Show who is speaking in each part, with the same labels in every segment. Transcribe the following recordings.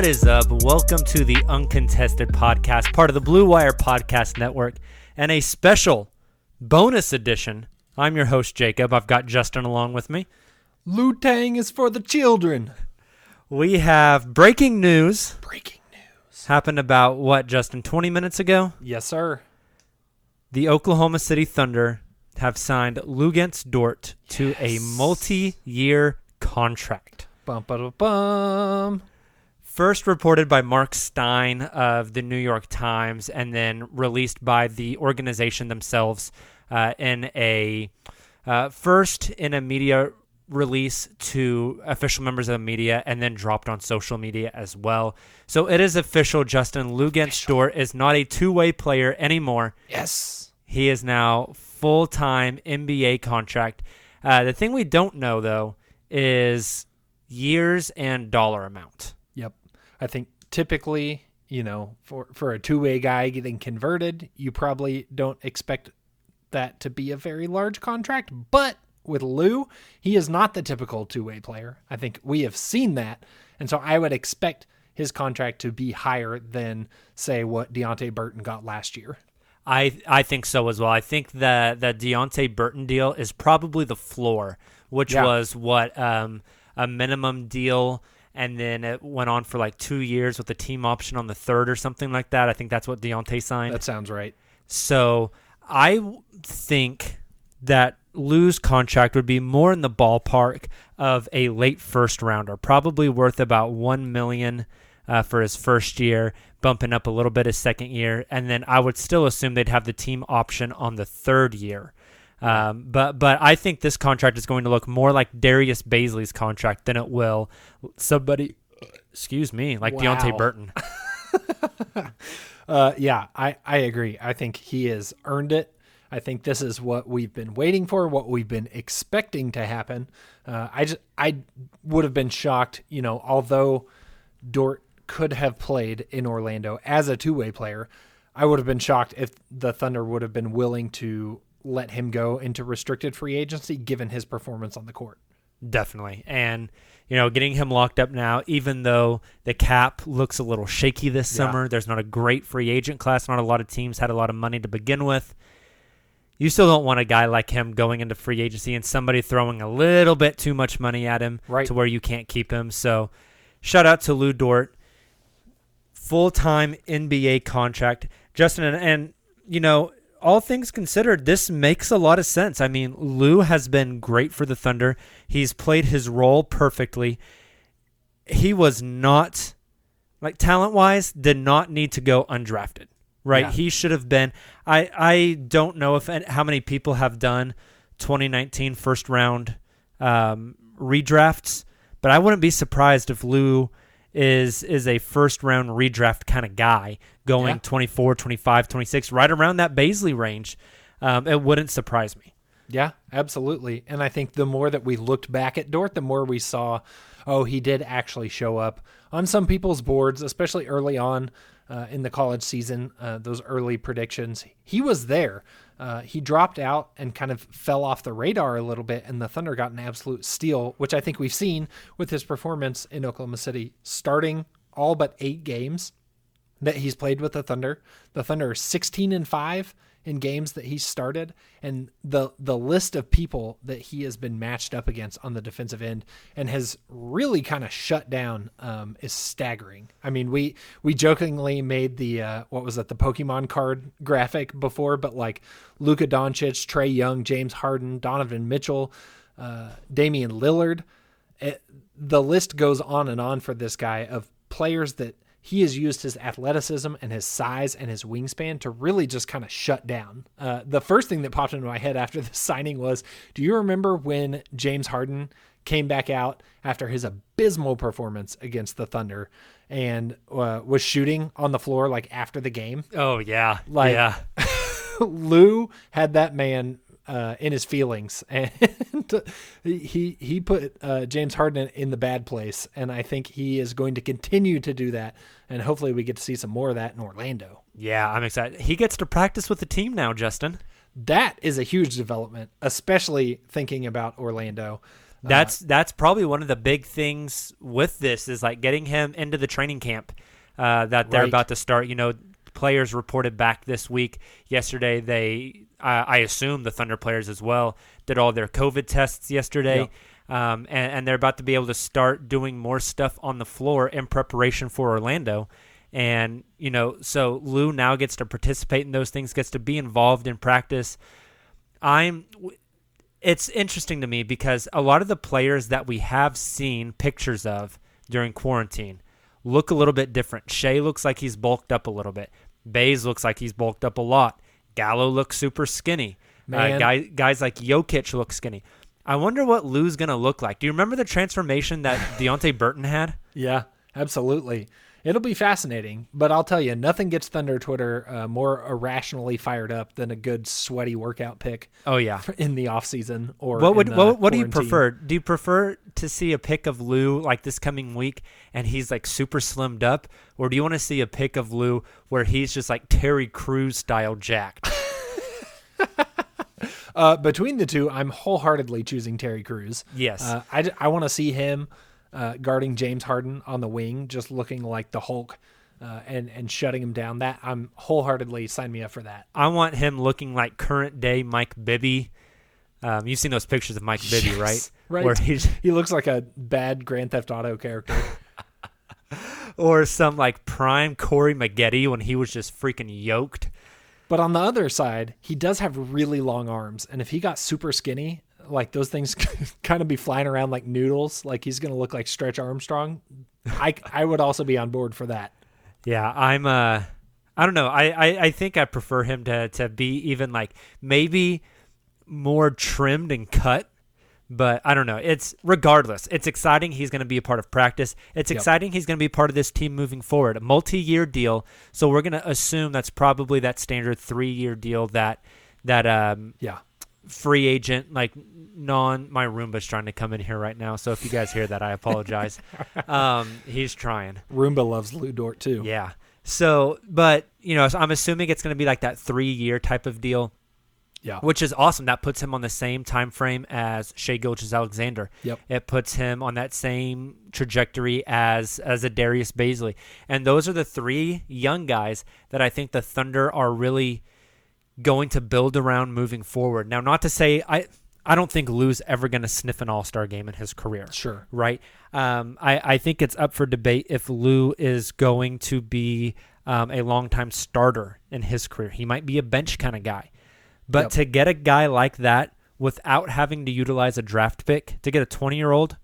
Speaker 1: What is up? Welcome to the Uncontested Podcast, part of the Blue Wire Podcast Network, and a special bonus edition. I'm your host, Jacob. I've got Justin along with me.
Speaker 2: Lu Tang is for the children.
Speaker 1: We have breaking news.
Speaker 2: Breaking news.
Speaker 1: Happened about what, Justin, 20 minutes ago?
Speaker 2: Yes, sir.
Speaker 1: The Oklahoma City Thunder have signed Luguentz Dort to a multi year contract.
Speaker 2: Bum, ba, bum.
Speaker 1: First reported by Mark Stein of the New York Times, and then released by the organization themselves uh, in a uh, first in a media release to official members of the media, and then dropped on social media as well. So it is official. Justin Luguentz Dort is not a two-way player anymore.
Speaker 2: Yes,
Speaker 1: he is now full-time NBA contract. Uh, the thing we don't know though is years and dollar amount.
Speaker 2: I think typically, you know, for for a two-way guy getting converted, you probably don't expect that to be a very large contract, but with Lu, he is not the typical two-way player. I think we have seen that, and so I would expect his contract to be higher than say what Deonte Burton got last year.
Speaker 1: I I think so as well. I think that that Deonte Burton deal is probably the floor, which
Speaker 2: Yeah.
Speaker 1: was what um, a minimum deal, and then it went on for like two years with a team option on the third or something like that. I think that's what Deonte signed.
Speaker 2: That sounds right.
Speaker 1: So I think that Lu's contract would be more in the ballpark of a late first rounder, probably worth about one million uh, for his first year, bumping up a little bit his second year, and then I would still assume they'd have the team option on the third year. Um, but but I think this contract is going to look more like Darius Bazley's contract than it will somebody. Excuse me, like
Speaker 2: Wow.
Speaker 1: Deonte Burton.
Speaker 2: Uh, yeah, I, I agree. I think he has earned it. I think this is what we've been waiting for, what we've been expecting to happen. Uh, I just I would have been shocked, you know, although Dort could have played in Orlando as a two way player, I would have been shocked if the Thunder would have been willing to let him go into restricted free agency given his performance on the court.
Speaker 1: Definitely. And, you know, getting him locked up now, even though the cap looks a little shaky this
Speaker 2: Yeah.
Speaker 1: summer, there's not a great free agent class. Not a lot of teams had a lot of money to begin with. You still don't want a guy like him going into free agency and somebody throwing a little bit too much money at him
Speaker 2: Right.
Speaker 1: to where you can't keep him. So, shout out to Lu Dort. Full time NBA contract. Justin, and, and, you know, all things considered, this makes a lot of sense. I mean, Lu has been great for the Thunder. He's played his role perfectly. He was not, like, talent wise, did not need to go undrafted, right?
Speaker 2: Yeah.
Speaker 1: He should have been. I, I don't know if how many people have done 2019 first round um, redrafts, but I wouldn't be surprised if Lu is is a first round redraft kind of guy going
Speaker 2: Yeah.
Speaker 1: 24 25 26 right around that Bazley range um, it wouldn't surprise me
Speaker 2: Yeah, absolutely. And I think the more that we looked back at Dort, the more we saw, oh, he did actually show up on some people's boards, especially early on uh, in the college season, uh, those early predictions. He was there. Uh, he dropped out and kind of fell off the radar a little bit, and the Thunder got an absolute steal, which I think we've seen with his performance in Oklahoma City, starting all but eight games that he's played with the Thunder. The Thunder are 16 and 5 in games that he started and the the list of people that he has been matched up against on the defensive end and has really kind of shut down um, is staggering. I mean, we we jokingly made the uh, what was it the Pokemon card graphic before, but like Luka Doncic, Trae Young, James Harden, Donovan Mitchell, uh, Damian Lillard it, the list goes on and on for this guy of players that he has used his athleticism and his size and his wingspan to really just kind of shut down. Uh, the first thing that popped into my head after the signing was Do you remember when James Harden came back out after his abysmal performance against the Thunder and uh, was shooting on the floor like after the game?
Speaker 1: oh yeah
Speaker 2: Like-
Speaker 1: yeah
Speaker 2: Lu had that man uh, in his feelings, and he he put uh, James Harden in the bad place, and I think he is going to continue to do that, and hopefully we get to see some more of that in Orlando.
Speaker 1: yeah i'm excited he gets to practice with the team now justin
Speaker 2: That is a huge development, especially thinking about Orlando.
Speaker 1: That's that's probably one of the big things with this is like getting him into the training camp uh, that they're
Speaker 2: Right.
Speaker 1: about to start. You know, players reported back this week. Yesterday, they uh, I assume the Thunder players as well did all their COVID tests yesterday. Um, and, and they're about to be able to start doing more stuff on the floor in preparation for Orlando. And, you know, so Lu now gets to participate in those things, gets to be involved in practice. I'm it's interesting to me because a lot of the players that we have seen pictures of during quarantine look a little bit different. Shai looks like he's bulked up a little bit. Bays looks like he's bulked up a lot. Gallo looks super skinny. Uh,
Speaker 2: Man.
Speaker 1: guy, guys like Jokic look skinny. I wonder what Lu's gonna look like. Do you remember the transformation that Deonte Burton had?
Speaker 2: Yeah, absolutely. It'll be fascinating, but I'll tell you, nothing gets Thunder Twitter uh, more irrationally fired up than a good sweaty workout pick.
Speaker 1: Oh yeah.
Speaker 2: in the off season or
Speaker 1: What would
Speaker 2: in, uh,
Speaker 1: what, what do you prefer? Do you prefer to see a pick of Lu like this coming week and he's like super slimmed up, or do you want to see a pick of Lu where he's just like Terry Crews style jacked?
Speaker 2: Uh, between the two, I'm wholeheartedly choosing Terry Crews.
Speaker 1: Yes.
Speaker 2: Uh, I, want to see him uh, guarding James Harden on the wing, just looking like the Hulk uh, and, and shutting him down. That I'm wholeheartedly sign me up for that.
Speaker 1: I want him looking like current day Mike Bibby. Um, you've seen those pictures of Mike Bibby, right?
Speaker 2: Right.
Speaker 1: Where he's
Speaker 2: He looks like a bad Grand Theft Auto character.
Speaker 1: or some like prime Corey Maggette when he was just freaking yoked.
Speaker 2: But on the other side, he does have really long arms, and if he got super skinny, like those things kind of be flying around like noodles, like he's gonna look like Stretch Armstrong. I I would also be on board for that.
Speaker 1: Yeah, I'm uh I don't know. I, I, I think I prefer him to, to be even like maybe more trimmed and cut. But I don't know. It's regardless. It's exciting. He's going to be a part of practice. It's
Speaker 2: Yep.
Speaker 1: exciting. He's going to be part of this team moving forward. A multi-year deal. So we're going to assume that's probably that standard three-year deal that that um
Speaker 2: Yeah.
Speaker 1: Free agent like non my Roomba's trying to come in here right now. So if you guys hear that, I apologize. um, he's trying.
Speaker 2: Roomba loves Lu Dort too.
Speaker 1: Yeah. So, but you know, so I'm assuming it's going to be like that three year type of deal.
Speaker 2: Yeah.
Speaker 1: which is awesome. That puts him on the same time frame as Shai Gilgeous-Alexander.
Speaker 2: Yep.
Speaker 1: It puts him on that same trajectory as as a Darius Bazley. And those are the three young guys that I think the Thunder are really going to build around moving forward. Now, not to say I I don't think Lu's ever going to sniff an All Star game in his career.
Speaker 2: Sure.
Speaker 1: Right. Um, I I think it's up for debate if Lu is going to be um, a longtime starter in his career. He might be a bench kind of guy. But
Speaker 2: Yep.
Speaker 1: to get a guy like that without having to utilize a draft pick, to get a 20 year old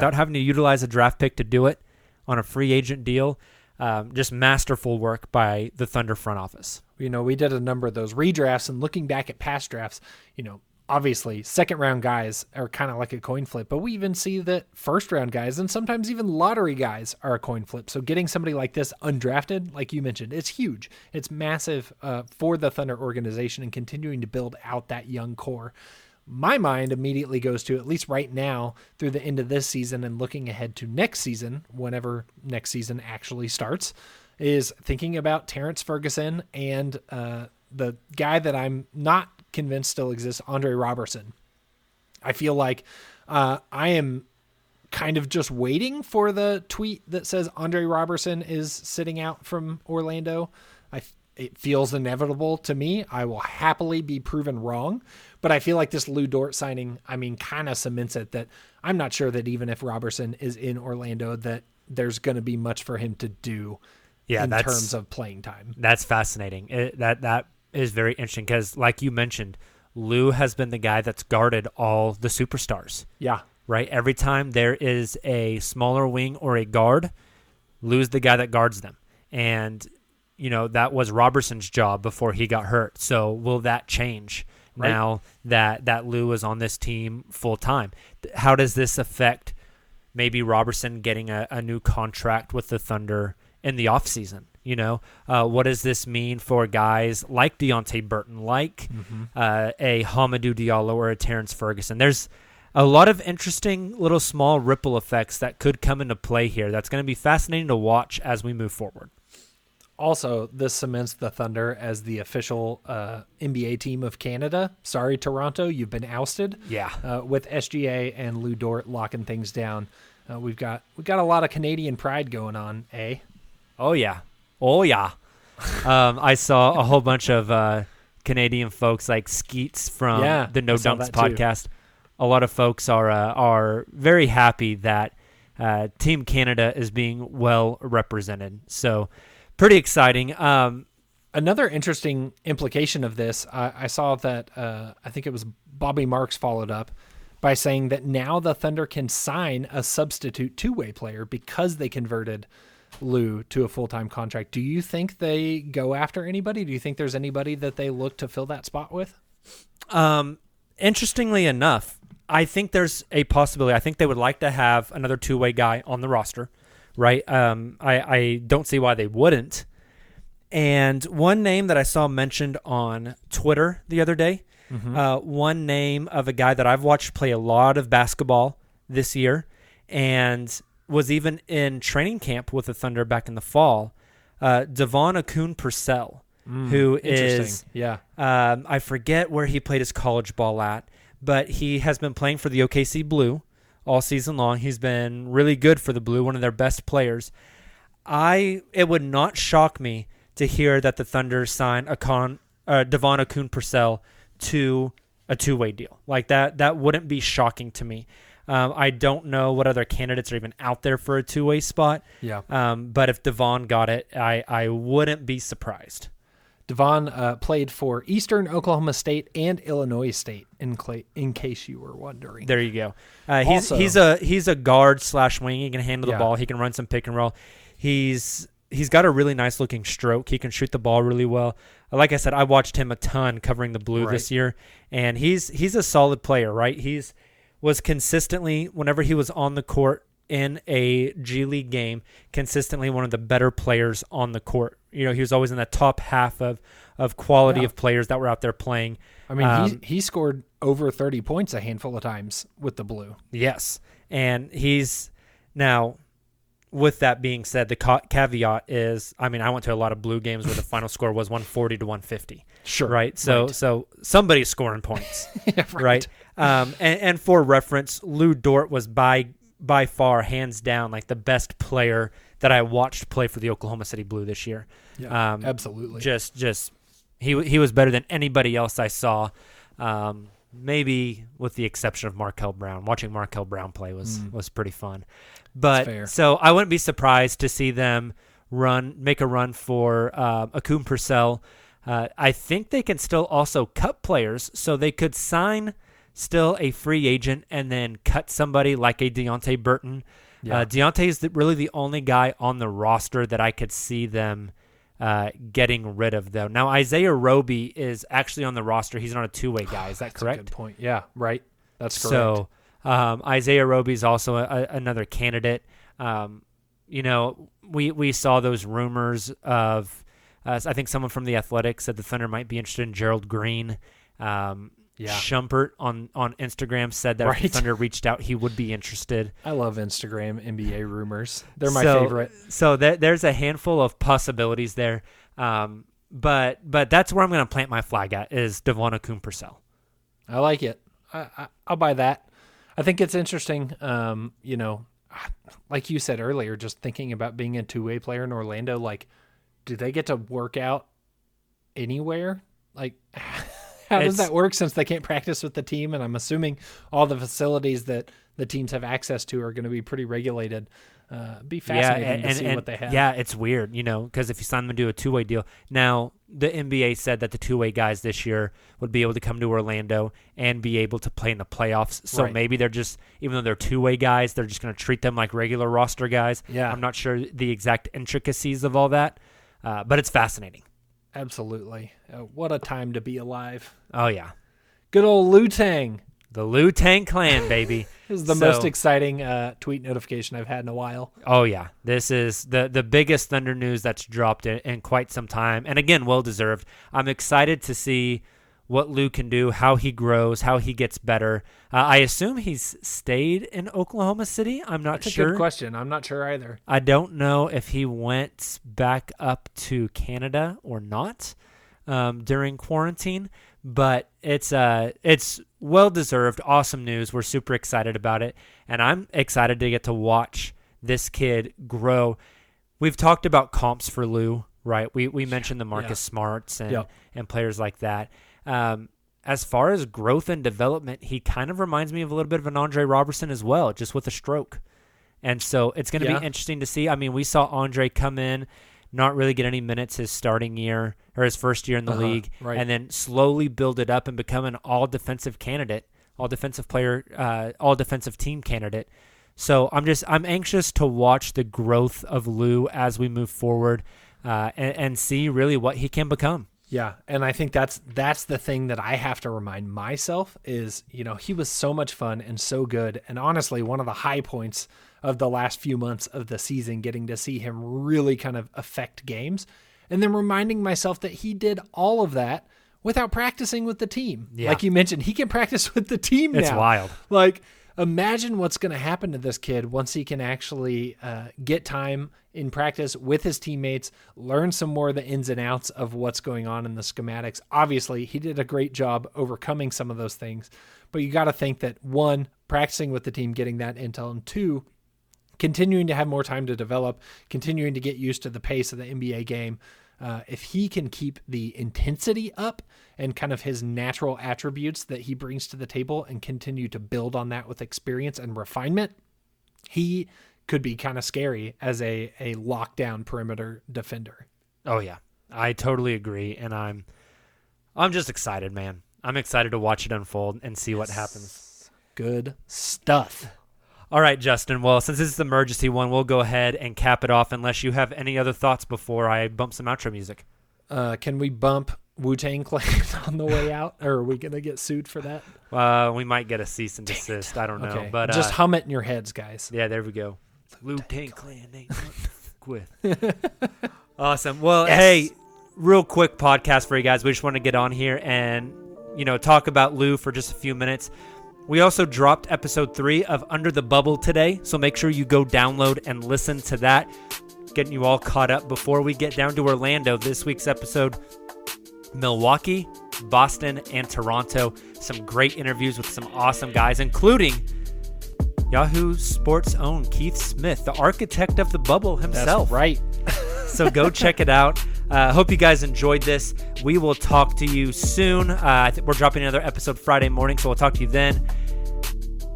Speaker 1: without having to utilize a draft pick to do it on a free agent deal, um, just masterful work by the Thunder front office.
Speaker 2: You know, we did a number of those redrafts and looking back at past drafts, you know, obviously second round guys are kind of like a coin flip, but we even see that first round guys and sometimes even lottery guys are a coin flip. So getting somebody like this undrafted, like you mentioned, it's huge. It's massive uh, for the Thunder organization and continuing to build out that young core. My mind immediately goes to at least right now through the end of this season and looking ahead to next season, whenever next season actually starts, is thinking about Terrence Ferguson and uh, the guy that I'm not convinced still exists, Andre Roberson. I feel like uh, I am kind of just waiting for the tweet that says Andre Roberson is sitting out from Orlando. I it feels inevitable to me. I will happily be proven wrong, but I feel like this Lu Dort signing, I mean, kind of cements it that I'm not sure that even if Roberson is in Orlando, that there's going to be much for him to do
Speaker 1: Yeah,
Speaker 2: in terms of playing time.
Speaker 1: That's fascinating. It, that that is very interesting because, like you mentioned, Lu has been the guy that's guarded all the superstars.
Speaker 2: Yeah.
Speaker 1: Right. Every time there is a smaller wing or a guard, Lu's the guy that guards them, and you know that was Roberson's job before he got hurt. So will that change
Speaker 2: Right.
Speaker 1: now that that Lu is on this team full time? How does this affect maybe Roberson getting a, a new contract with the Thunder in the offseason? You know, uh, what does this mean for guys like Deonte Burton, like uh, a Hamidou Diallo or a Terrence Ferguson? There's a lot of interesting little small ripple effects that could come into play here. That's going to be fascinating to watch as we move forward.
Speaker 2: Also, this cements the Thunder as the official uh, NBA team of Canada. Sorry, Toronto, you've been ousted.
Speaker 1: Yeah.
Speaker 2: Uh, with SGA and Lou Dort locking things down, uh, we've got we've got a lot of Canadian pride going on. Eh?
Speaker 1: Oh yeah, oh yeah. um, I saw a whole bunch of uh, Canadian folks like Skeets from
Speaker 2: Yeah,
Speaker 1: the No Dunks
Speaker 2: too.
Speaker 1: podcast. A lot of folks are uh, are very happy that uh, Team Canada is being well represented. So pretty exciting. Um,
Speaker 2: Another interesting implication of this, I I saw that uh, I think it was Bobby Marks followed up by saying that now the Thunder can sign a substitute two way player because they converted Lu to a full time contract. Do you think they go after anybody? Do you think there's anybody that they look to fill that spot with?
Speaker 1: Um, interestingly enough, I think there's a possibility. I think they would like to have another two way guy on the roster, right? Um, I, I don't see why they wouldn't. And one name that I saw mentioned on Twitter the other day, uh, one name of a guy that I've watched play a lot of basketball this year and was even in training camp with the Thunder back in the fall, uh, DeVaughn Akoon-Purcell, who is
Speaker 2: Yeah.
Speaker 1: um, I forget where he played his college ball at, but he has been playing for the OKC Blue all season long. He's been really good for the Blue, one of their best players. I it would not shock me to hear that the Thunder sign a con uh, DeVaughn Akoon-Purcell to a two way deal like that. That wouldn't be shocking to me. Um, I don't know what other candidates are even out there for a two way spot.
Speaker 2: Yeah.
Speaker 1: Um, but if DeVaughn got it, I I wouldn't be surprised.
Speaker 2: DeVaughn uh, played for Eastern Oklahoma State and Illinois State. In in case you were wondering.
Speaker 1: There you go. Uh, he's
Speaker 2: Also-
Speaker 1: he's a he's a guard slash wing. He can handle
Speaker 2: Yeah.
Speaker 1: the ball. He can run some pick and roll. He's he's got a really nice looking stroke. He can shoot the ball really well. Uh, Like I said, I watched him a ton covering the blue this year, and he's he's a solid player. Right? He's was consistently whenever he was on the court in a G League game, consistently one of the better players on the court. You know, he was always in the top half of of quality
Speaker 2: Yeah.
Speaker 1: of players that were out there playing.
Speaker 2: I mean,
Speaker 1: Um,
Speaker 2: he he scored over thirty points a handful of times with the Blue.
Speaker 1: Yes. And he's now with that being said, the ca- caveat is, I mean, I went to a lot of blue games where the final score was 140 to 150.
Speaker 2: Sure.
Speaker 1: Right. So
Speaker 2: Right.
Speaker 1: so somebody's scoring points.
Speaker 2: Yeah,
Speaker 1: right. Um, and, and for reference, Lu Dort was by by far, hands down, like the best player that I watched play for the Oklahoma City Blue this year.
Speaker 2: Yeah,
Speaker 1: um,
Speaker 2: absolutely.
Speaker 1: Just just he he was better than anybody else I saw. Um, maybe with the exception of Markel Brown. Watching Markel Brown play was
Speaker 2: Mm.
Speaker 1: was pretty fun. But so I wouldn't be surprised to see them run make a run for uh, Akoon-Purcell. Uh, I think they can still also cut players, so they could sign still a free agent and then cut somebody like a Deonte Burton.
Speaker 2: Yeah.
Speaker 1: Uh, Deonte is the, really the only guy on the roster that I could see them uh, getting rid of, though. Now Isaiah Roby is actually on the roster. He's not a two-way guy. Is that
Speaker 2: That's a
Speaker 1: correct?
Speaker 2: good point. Yeah, right. That's correct.
Speaker 1: So um, Isaiah Roby is also a, a- another candidate. Um, you know, we we saw those rumors of. Uh, I think someone from the Athletics said the Thunder might be interested in Gerald Green. Um,
Speaker 2: Yeah.
Speaker 1: Shumpert on on Instagram said that if the Thunder reached out, he would be interested.
Speaker 2: I love Instagram NBA rumors. They're my
Speaker 1: So-
Speaker 2: favorite.
Speaker 1: So there, there's a handful of possibilities there. Um, but but that's where I'm going to plant my flag at is DeVaughn Akoon-Purcell.
Speaker 2: I like it. I, I, I'll buy that. I think it's interesting. Um, you know, like you said earlier, just thinking about being a two way player in Orlando, like, do they get to work out anywhere? Like, how does that work since they can't practice with the team? And I'm assuming all the facilities that the teams have access to are going to be pretty regulated. Uh, be fascinating to see what they have.
Speaker 1: Yeah, it's weird, you know, because if you sign them to a two way deal, now the NBA said that the two way guys this year would be able to come to Orlando and be able to play in the playoffs. So
Speaker 2: Right.
Speaker 1: maybe they're just, even though they're two way guys, they're just going to treat them like regular roster guys.
Speaker 2: Yeah.
Speaker 1: I'm not sure the exact intricacies of all that, uh, but it's fascinating.
Speaker 2: Absolutely. Uh, what a time to be alive.
Speaker 1: Oh, yeah.
Speaker 2: Good old Lu Tang.
Speaker 1: The Lu Tang clan, baby.
Speaker 2: This is the
Speaker 1: So-
Speaker 2: most exciting uh, tweet notification I've had in a while.
Speaker 1: Oh yeah, this is the the biggest Thunder news that's dropped in, in quite some time, and again, well deserved. I'm excited to see what Lu can do, how he grows, how he gets better. Uh, I assume he's stayed in Oklahoma City. I'm not
Speaker 2: That's
Speaker 1: sure.
Speaker 2: good question. I'm not sure either.
Speaker 1: I don't know if he went back up to Canada or not um, during quarantine, but it's uh it's well deserved. Awesome news. We're super excited about it, and I'm excited to get to watch this kid grow. We've talked about comps for Lu, right? We we mentioned the Marcus Smarts and and players like that. Um, as far as growth and development, he kind of reminds me of a little bit of an Andre Roberson as well, just with a stroke. And so it's going to
Speaker 2: Yeah.
Speaker 1: be interesting to see. I mean, we saw Andre come in, not really get any minutes his starting year or his first year in the
Speaker 2: Uh-huh,
Speaker 1: league,
Speaker 2: right.
Speaker 1: and then slowly build it up and become an all defensive candidate, all defensive player, uh, all defensive team candidate. So I'm just I'm anxious to watch the growth of Lu as we move forward, uh, and, and see really what he can become.
Speaker 2: Yeah, and I think that's that's the thing that I have to remind myself is, you know, he was so much fun and so good and honestly one of the high points of the last few months of the season getting to see him really kind of affect games and then reminding myself that he did all of that without practicing with the team.
Speaker 1: Yeah.
Speaker 2: Like you mentioned, he can practice with the team
Speaker 1: It's
Speaker 2: now.
Speaker 1: wild.
Speaker 2: Like, imagine what's going to happen to this kid once he can actually uh, get time in practice with his teammates, learn some more of the ins and outs of what's going on in the schematics. Obviously, he did a great job overcoming some of those things, but you got to think that one, practicing with the team, getting that intel, and two, continuing to have more time to develop, continuing to get used to the pace of the NBA game. Uh, if he can keep the intensity up and kind of his natural attributes that he brings to the table and continue to build on that with experience and refinement, he could be kind of scary as a, a lockdown perimeter defender.
Speaker 1: Oh yeah, I totally agree, and I'm I'm just excited, man. I'm excited to watch it unfold and see what happens.
Speaker 2: Good stuff.
Speaker 1: All right, Justin. Well, since this is the emergency one, we'll go ahead and cap it off. Unless you have any other thoughts before I bump some outro music.
Speaker 2: Uh, can we bump Wu Tang Clan on the way out, or are we gonna get sued for that?
Speaker 1: Uh, we might get a cease and desist. I don't know,
Speaker 2: Okay,
Speaker 1: but
Speaker 2: just
Speaker 1: uh,
Speaker 2: hum it in your heads, guys.
Speaker 1: Yeah, there we go. Lu Tang Clan ain't with. awesome. Well,
Speaker 2: Yes.
Speaker 1: hey, real quick podcast for you guys. We just want to get on here and you know talk about Lu for just a few minutes. We also dropped episode three of Under the Bubble today, so make sure you go download and listen to that. Getting you all caught up before we get down to Orlando. This week's episode Milwaukee, Boston, and Toronto. Some great interviews with some awesome guys, including Yahoo Sports' own Keith Smith, the architect of the bubble himself.
Speaker 2: That's right.
Speaker 1: so go check it out. Uh, hope you guys enjoyed this. We will talk to you soon. Uh, I think we're dropping another episode Friday morning, so we'll talk to you then.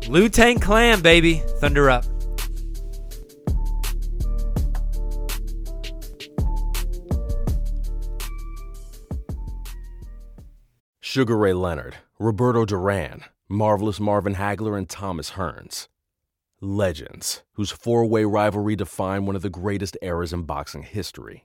Speaker 1: Lu Tang Clan, baby. Thunder up.
Speaker 3: Sugar Ray Leonard, Roberto Duran, Marvelous Marvin Hagler, and Thomas Hearns. Legends, whose four way rivalry defined one of the greatest eras in boxing history.